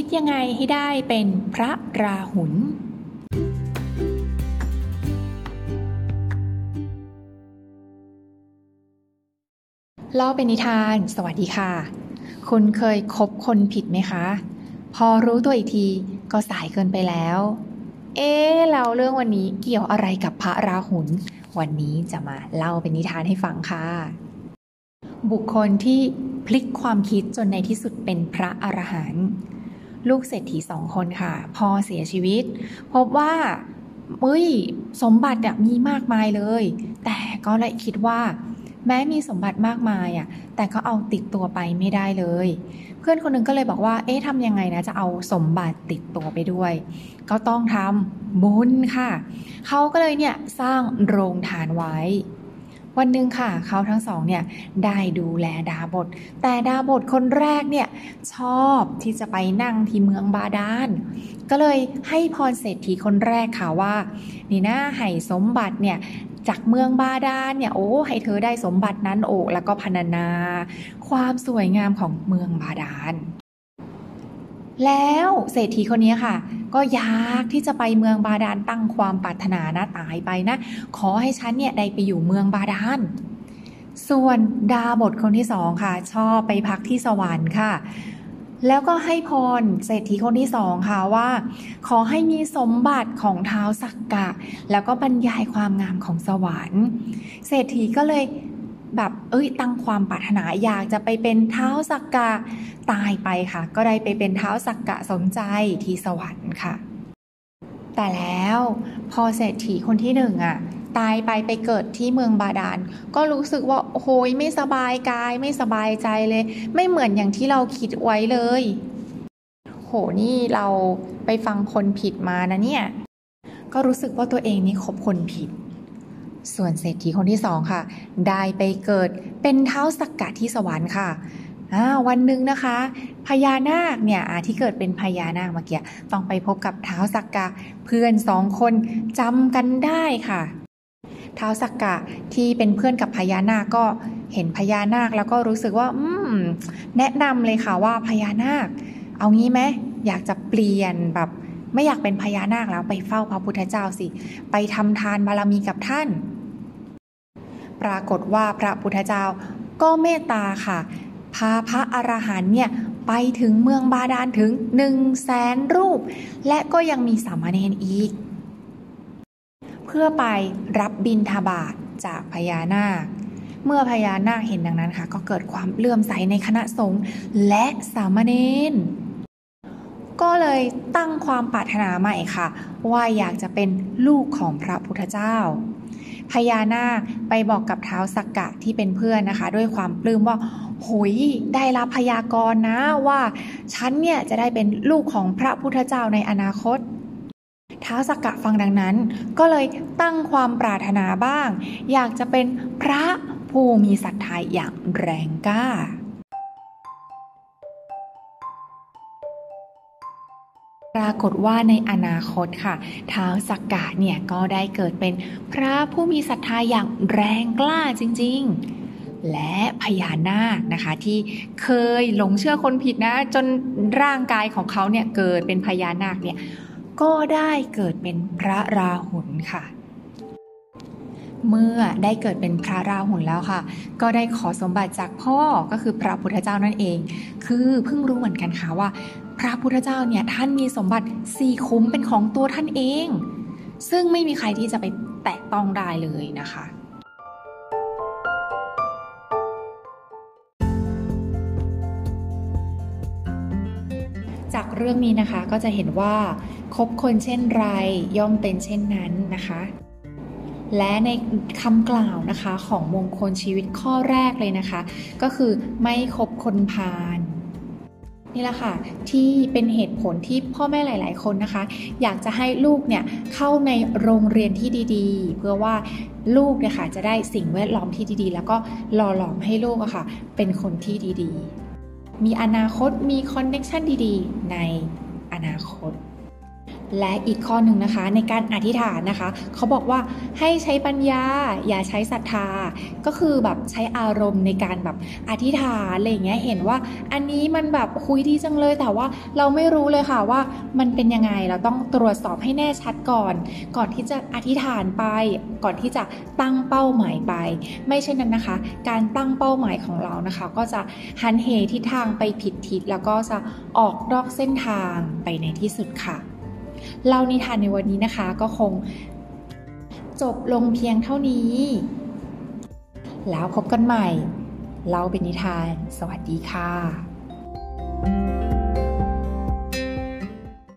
คิดยังไงให้ได้เป็นพระราหุลเล่าเป็นนิทาน สวัสดีค่ะ คุณเคยคบคนผิดไหมคะ พอรู้ตัวอีกทีก็สายเกินไปแล้ว เอ๊แล้วเรื่องวันนี้เกี่ยวอะไรกับพระราหุล วันนี้จะมาเล่าเป็นนิทานให้ฟังค่ะ บุคคลที่พลิกความคิดจนในที่สุดเป็นพระอรหันต์ ลูกเศรษฐีสองคนค่ะ พอเสียชีวิต พบว่าเฮ้ยสมบัติมีมากมายเลย แต่ก็เลยคิดว่าแม้มีสมบัติมากมายอะ แต่ก็เอาติดตัวไปไม่ได้เลย เพื่อนคนนึงก็เลยบอกว่า เอ๊ะทำยังไงนะ จะเอาสมบัติติดตัวไปด้วย ก็ต้องทำบุญค่ะ เขาก็เลยเนี่ยสร้างโรงทานไว้ วันหนึ่งค่ะ เขาทั้งสองเนี่ยได้ดูแลดาบท แต่ดาบทคนแรกเนี่ยชอบที่จะไปนั่งที่เมืองบาดาลก็เลยให้พรเศรษฐีคนแรกค่ะว่า นี่นะให้สมบัติเนี่ยจากเมืองบาดาลเนี่ยโอ้ให้เธอได้สมบัตินั้นโอ้แล้วก็พรรณนา ความสวยงามของเมืองบาดาล แล้วเศรษฐีคนนี้ค่ะ ก็อยากที่จะไปเมืองบาดาลตั้งความปรารถนานะตายไปนะ ขอให้ฉันเนี่ยได้ไปอยู่เมืองบาดาลส่วนดาบทคนที่สองค่ะ ชอบไปพักที่สวรรค์ค่ะ แล้วก็ให้พรเศรษฐีคนที่สองค่ะว่า ขอให้มีสมบัติของเท้าสักกะ แล้วก็บรรยายความงามของสวรรค์ เศรษฐีก็เลย แบบเอ้ยตั้งความปรารถนาอยากจะไปเป็นเท้าสักกะตายไปค่ะ ก็ได้ไปเป็นเท้าสักกะสมใจที่สวรรค์ค่ะ แต่แล้วพอเศรษฐีคนที่หนึ่งอะตายไปไปเกิดที่เมืองบาดาลก็รู้สึกว่าโอ้ยไม่สบายกายไม่สบายใจเลย ไม่เหมือนอย่างที่เราคิดไว้เลย โหนี่เราไปฟังคนผิดมานะเนี่ย ก็รู้สึกว่าตัวเองนี่คบคนผิด ส่วนเศรษฐีคนที่สองค่ะ ได้ไปเกิดเป็นเท้าสักกะที่สวรรค์ค่ะวันหนึ่งนะคะพญานาคเนี่ยที่เกิดเป็นพญานาคเมื่อกี้ต้องไปพบกับเท้าสักกะเพื่อนสองคนจำกันได้ค่ะท้าวสักกะที่เป็นเพื่อนกับพญานาคก็เห็นพญานาคแล้วก็รู้สึกว่า อืม แนะนำเลยค่ะว่าพญานาค เอางี้ไหมอยากจะเปลี่ยนแบบ ไม่อยากเป็นพญานาคแล้วไปเฝ้าพระพุทธเจ้าสิ ไปทำทานบารมีกับท่าน ปรากฏว่าพระพุทธเจ้าก็เมตตาค่ะ พาพระอรหันต์เนี่ยไปถึงเมืองบาดาลถึงหนึ่งแสนรูป และก็ยังมีสามเณรอีก เพื่อไปรับบินทบาทจากพญานาค เมื่อพญานาคเห็นดังนั้นค่ะ ก็เกิดความเลื่อมใสในคณะสงฆ์และสามเณรก็เลยตั้งความปรารถนาใหม่ค่ะ ว่าอยากจะเป็นลูกของพระพุทธเจ้า พญานาคไปบอกกับเท้าสักกะที่เป็นเพื่อนนะคะ ด้วยความปลื้มว่าหุยได้รับพยากรณ์นะว่าฉันเนี่ยจะได้เป็นลูกของพระพุทธเจ้าในอนาคตท้าวสักกะฟังดังนั้น ก็เลยตั้งความปรารถนาบ้าง อยากจะเป็นพระผู้มีศรัทธาอย่างแรงกล้า รากฏว่าในอนาคตค่ะท้าวสักกะเนี่ยก็ได้เกิดเป็นพระผู้มีศรัทธาอย่างแรงกล้าจริง ๆและพญานาคนะคะที่เคยหลงเชื่อคนผิดนะ จนร่างกายของเขาเนี่ยเกิดเป็นพญานาคเนี่ยก็ได้เกิดเป็นพระราหุลค่ะ เมื่อได้เกิดเป็นพระราหุลแล้วค่ะ ก็ได้ขอสมบัติจากพ่อก็คือพระพุทธเจ้านั่นเอง คือเพิ่งรู้เหมือนกันค่ะว่า พระพุทธเจ้าเนี่ยท่านมีสมบัติสี่คุ้มเป็นของตัวท่านเอง ซึ่งไม่มีใครที่จะไปแตะต้องได้เลยนะคะจากเรื่องนี้นะคะก็จะเห็นว่าคบคนเช่นไรย่อมเป็นเช่นนั้นนะคะ และในคำกล่าวนะคะของมงคลชีวิตข้อแรกเลยนะคะ ก็คือไม่คบคนพาลนี่แหละค่ะที่เป็นเหตุผลที่พ่อแม่หลาย ๆ คนนะคะ อยากจะให้ลูกเนี่ยเข้าในโรงเรียนที่ดีๆ เพื่อว่าลูกเนี่ยค่ะจะได้สิ่งแวดล้อมที่ดีๆ แล้วก็หล่อหลอมให้ลูกอะค่ะ เป็นคนที่ดีๆ มีอนาคตมีคอนเน็ชันดีๆ ในอนาคต และอีกข้อหนึ่งนะคะ ในการอธิษฐานนะคะ เขาบอกว่าให้ใช้ปัญญา อย่าใช้ศรัทธา ก็คือแบบใช้อารมณ์ในการแบบอธิษฐานอะไรอย่างเงี้ยเห็นว่าอันนี้มันแบบคุยดีจังเลย แต่ว่าเราไม่รู้เลยค่ะว่ามันเป็นยังไงเราต้องตรวจสอบให้แน่ชัดก่อน ก่อนที่จะอธิษฐานไป ก่อนที่จะตั้งเป้าหมายไป ไม่เช่นนั้นนะคะ การตั้งเป้าหมายของเรานะคะ ก็จะหันเหทิศทางไปผิดทิศแล้วก็จะออกนอกเส้นทางไปในที่สุดค่ะ เล่านิทานในวันนี้นะคะก็คงจบลงเพียงเท่านี้ แล้วพบกันใหม่ เล่าเป็นนิทาน สวัสดีค่ะ